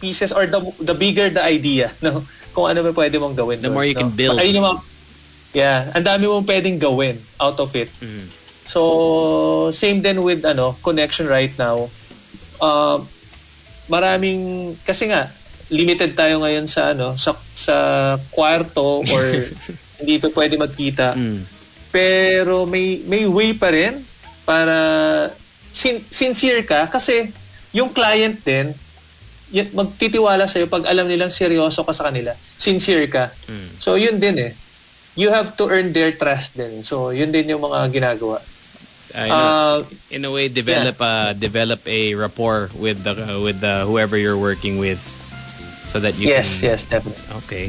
pieces or the the bigger the idea, no? Kung ano ba pwede mong gawin. The doon, more you no? can build. Ayun yung mga, yeah, ang dami mong pwedeng gawin out of it. Mm. So, same din with ano connection right now. Uh, maraming, kasi nga, limited tayo ngayon sa ano sa sa kwarto or hindi pa pwede magkita. Mm. Pero may may way pa rin para sin- sincere ka kasi yung client din magtitiwala sa'yo pag alam nilang seryoso ka sa kanila. Sincere ka. Mm. So, yun din eh. You have to earn their trust din. So, yun din yung mga ginagawa. Uh, know, uh, in a way, develop yeah. uh, develop a rapport with the uh, with the whoever you're working with, so that you yes, can. Yes, definitely. Okay.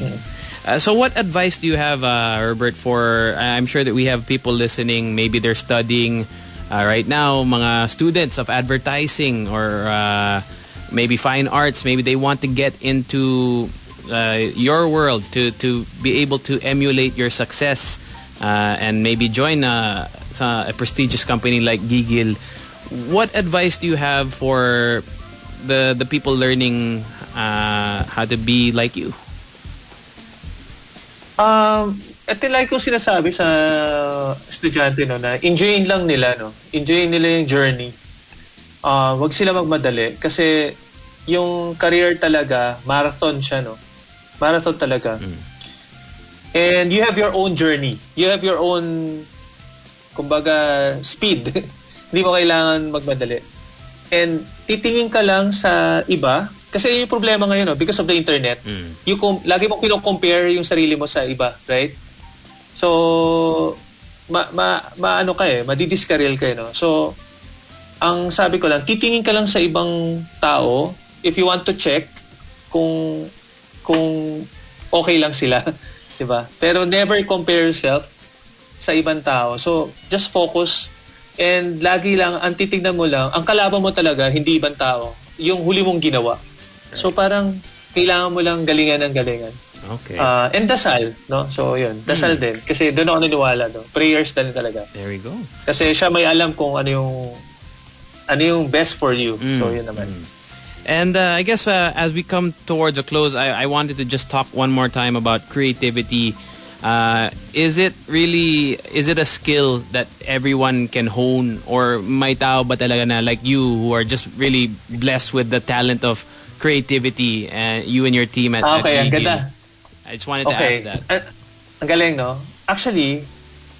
Uh, so, what advice do you have, uh, Herbert? For I'm sure that we have people listening. Maybe they're studying uh, right now, mga students of advertising or uh, maybe fine arts. Maybe they want to get into uh, your world to to be able to emulate your success uh, and maybe join a, a prestigious company like Gigil. What advice do you have for the the people learning uh, how to be like you? Um, ito like kong sinasabi sa estudyante no na enjoyin lang nila no. Enjoyin nila yung journey uh, wag sila magmadali kasi yung career talaga, marathon siya, no? Marathon talaga. Mm. And you have your own journey. You have your own, kumbaga, speed. Hindi mo kailangan magmadali. And titingin ka lang sa iba, kasi yung problema ngayon, no, because of the internet, mm. you com- lagi mo kino-compare yung sarili mo sa iba, right? So, ma, ma, ma ano ka eh, madidiskaril ka eh, no? So, ang sabi ko lang, titingin ka lang sa ibang tao if you want to check kung kung okay lang sila, 'di ba? Pero never compare yourself sa ibang tao. So, just focus and lagi lang ang titingnan mo lang, ang kalaban mo talaga hindi ibang tao, yung huli mong ginawa. So parang kailangan mo lang galingan ng galingan. Okay. Uh, and dasal, no? So, yun. Dasal mm. din. Kasi doon ako naniwala, no? Prayers din talaga. There we go. Kasi siya may alam kung ano yung ano yung best for you. Mm. So, yun naman. Mm. And uh, I guess uh, as we come towards a close, I, I, wanted to just talk one more time about creativity. Uh, is it really, is it a skill that everyone can hone? Or may tao ba talaga na like you who are just really blessed with the talent of creativity and you and your team at, okay, at ang ganda. I just wanted okay. to ask that. ang galing, no? Actually,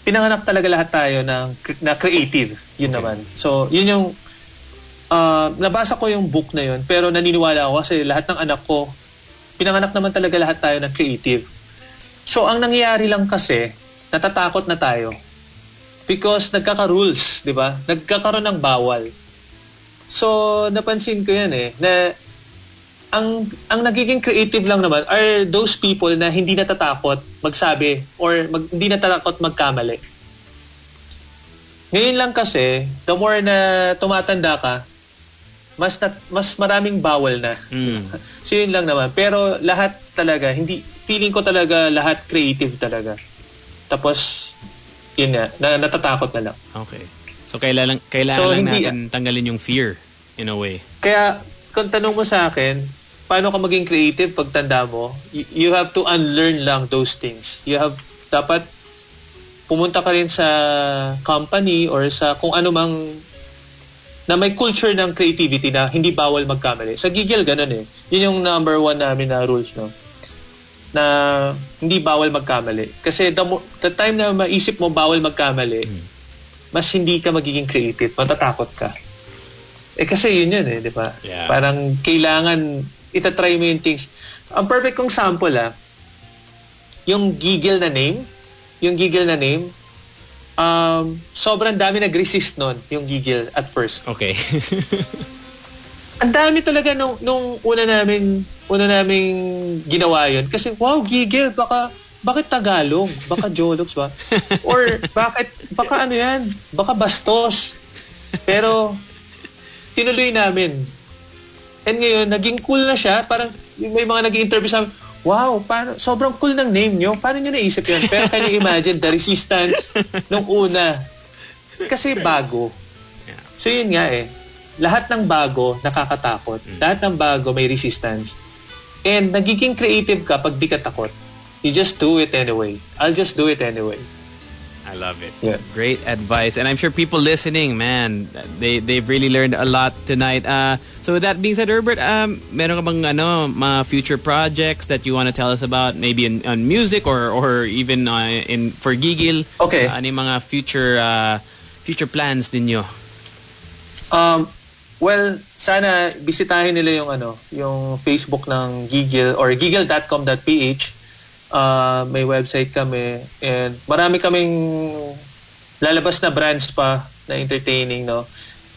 pinanganak talaga lahat tayo ng, na creative. Yun okay. naman. So, yun yung uh, nabasa ko yung book na yun, pero naniniwala ako kasi lahat ng anak ko, pinanganak naman talaga lahat tayo ng creative. So, ang nangyayari lang kasi, natatakot na tayo. Because nagkaka-rules, di ba? Nagkakaroon ng bawal. So, napansin ko yan eh, na ang ang nagiging creative lang naman are those people na hindi natatakot magsabi or mag, hindi natatakot magkamali. Ngayon lang kasi, the more na tumatanda ka, mas nat, mas maraming bawal na. Mm. so yun lang naman. Pero lahat talaga, hindi feeling ko talaga lahat creative talaga. Tapos yun nga, na, natatakot na lang. Okay. So kailangan kailangan so, lang hindi, natin tanggalin yung fear in a way. Kaya kung tanong mo sa akin, paano ka maging creative pag tanda mo? You, you have to unlearn lang those things. You have dapat pumunta ka rin sa company or sa kung ano mang na may culture ng creativity na hindi bawal magkamali. Sa Gigil, ganun eh. Yun yung number one namin na rules, no? na hindi bawal magkamali. Kasi the, mo- the time na maisip mo bawal magkamali, mas hindi ka magiging creative, matatakot ka. Eh kasi yun yun eh, di ba? Yeah. Parang kailangan itatry mo yung things. Ang perfect kong sample ah, yung giggle na name, yung giggle na name, um, sobrang dami nag-resist nun, yung giggle at first. Okay. Ang dami talaga nung, nung una namin una naming ginawa yun. Kasi, wow, gigil, baka, bakit Tagalog? Baka Jologs ba? Or, bakit, baka ano yan? Baka Bastos. Pero, tinuloy namin. And ngayon, naging cool na siya. Parang, may mga nag interview sa amin, wow, paano, sobrang cool ng name nyo. Paano nyo naisip yan? Pero can you imagine the resistance nung una? Kasi bago. So yun nga eh. Lahat ng bago nakakatakot. Lahat ng bago may resistance. And nagiging creative ka pag di ka takot. You just do it anyway. I'll just do it anyway. I love it. Yeah. Great advice. And I'm sure people listening, man, they, they've really learned a lot tonight. Uh, so with that being said, Herbert, um, meron ka bang ano, mga future projects that you want to tell us about? Maybe in, on music or, or even uh, in for Gigil? Okay. Uh, ano yung mga future, uh, future plans ninyo? Um, well, sana bisitahin nila yung ano, yung Facebook ng Gigil or gigil.com.ph. Uh, may website kami and marami kaming lalabas na brands pa na entertaining, no?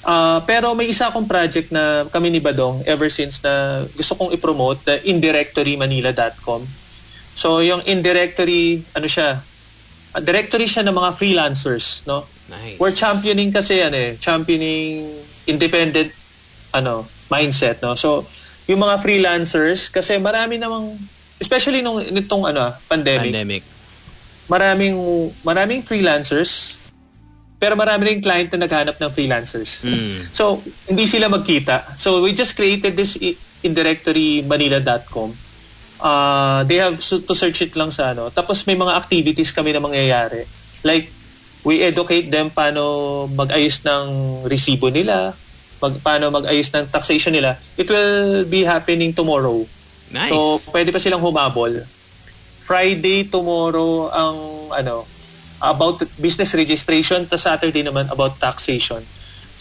Uh, pero may isa akong project na kami ni Badong ever since na gusto kong i-promote the indirectorymanila.com. So yung indirectory, ano siya, uh, directory siya ng mga freelancers, no? Nice. We're championing kasi ano eh, championing independent ano, mindset, no? So, yung mga freelancers kasi marami namang especially nung nitong ano, ah, pandemic, Pandemic. maraming maraming freelancers pero marami ring client na naghanap ng freelancers. Mm. So, hindi sila magkita. So, we just created this i- indirectorymanila.com. Uh, they have to search it lang sa ano. Tapos may mga activities kami na mangyayari. Like, we educate them paano mag-ayos ng resibo nila, mag, paano mag-ayos ng taxation nila. It will be happening tomorrow. Nice. So, pwede pa silang humabol. Friday, tomorrow, ang ano, about business registration, ta Saturday naman about taxation.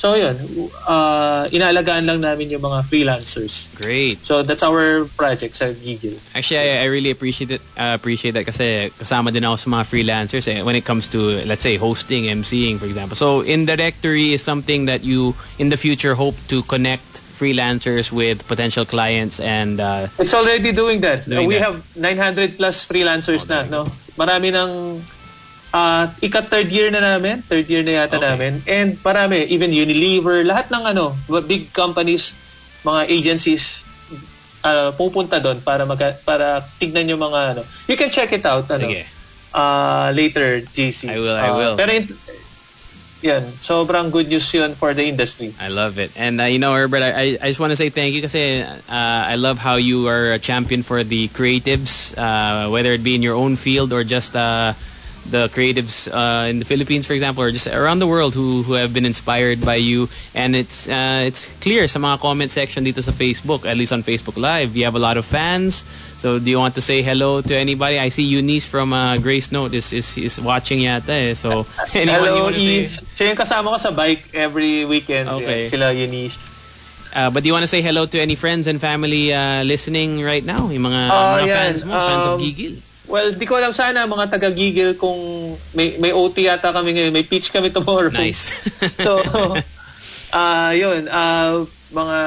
So, yun. Uh, inaalagaan lang namin yung mga freelancers. Great. So, that's our project sa Gigil. Actually, I, I really appreciate it. Uh, appreciate that kasi kasama din ako sa mga freelancers eh, when it comes to, let's say, hosting, emceeing, for example. So, indirectory is something that you, in the future, hope to connect freelancers with potential clients and uh, It's already doing that. doing Uh, we that. have 900 plus freelancers na, no? Marami ng uh, ika-third year na namin, third year na yata Okay. namin. And marami, even Unilever, lahat ng ano, big companies, mga agencies, uh, pupunta doon para mag- para tignan yung mga ano. You can check it out ano. Sige. Uh, later, JC. I will, I Uh, will. Pero in, yan, sobrang good news yun for the industry. I love it. And uh, you know, Herbert, I, I- I just want to say thank you kasi uh, I love how you are a champion for the creatives, uh, whether it be in your own field or just uh, the creatives uh, in the Philippines, for example, or just around the world who who have been inspired by you. And it's uh, it's clear sa mga comment section dito sa Facebook, at least on Facebook Live, you have a lot of fans. So do you want to say hello to anybody? I see Eunice from uh, Grace Note is, is is watching yata eh. So anyone you Hello, want to say? Siya yung kasama ko sa bike every weekend. Okay. Sila Eunice. Uh, but do you want to say hello to any friends and family uh, listening right now? Yung mga, Ah, mga yan. fans mo, fans of Um, Gigil. Well, di ko alam sana mga taga-gigil kung may, may OT yata kami ngayon. May pitch kami tomorrow. Nice. so, ah yun. ah mga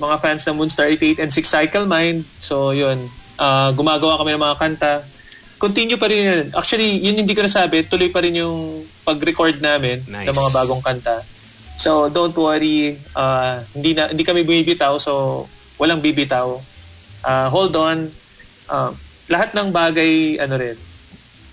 mga fans ng Moonstar 88 and Six Cycle Mind. So, yun. ah gumagawa kami ng mga kanta. Continue pa rin yun. Actually, yun hindi ko nasabi. Tuloy pa rin yung pag-record namin Nice. ng mga bagong kanta. So, don't worry. ah hindi, na, hindi kami bumibitaw. So, walang bibitaw. Ah, hold on. Ah, lahat ng bagay, ano rin,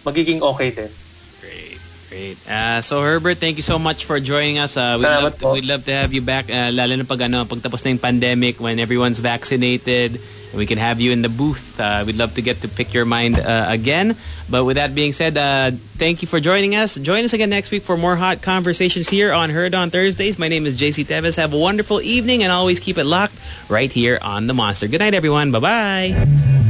magiging okay din. Great, great. Uh, so Herbert, thank you so much for joining us. Uh, we'd, Salamat love to, po. we'd love to have you back, uh, lalo na pag, ano, pag tapos na yung pandemic, when everyone's vaccinated, we can have you in the booth. Uh, we'd love to get to pick your mind uh, again. But with that being said, uh, thank you for joining us. Join us again next week for more hot conversations here on Heard on Thursdays. My name is JC Teves. Have a wonderful evening and always keep it locked right here on The Monster. Good night, everyone. Bye-bye.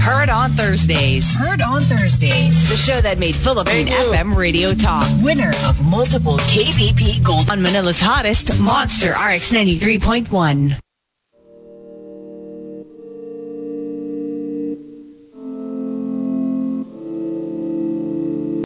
Heard on Thursdays. Heard on Thursdays. The show that made Philippine FM radio talk. Winner of multiple KBP Gold on Manila's hottest Monster RX 93.1.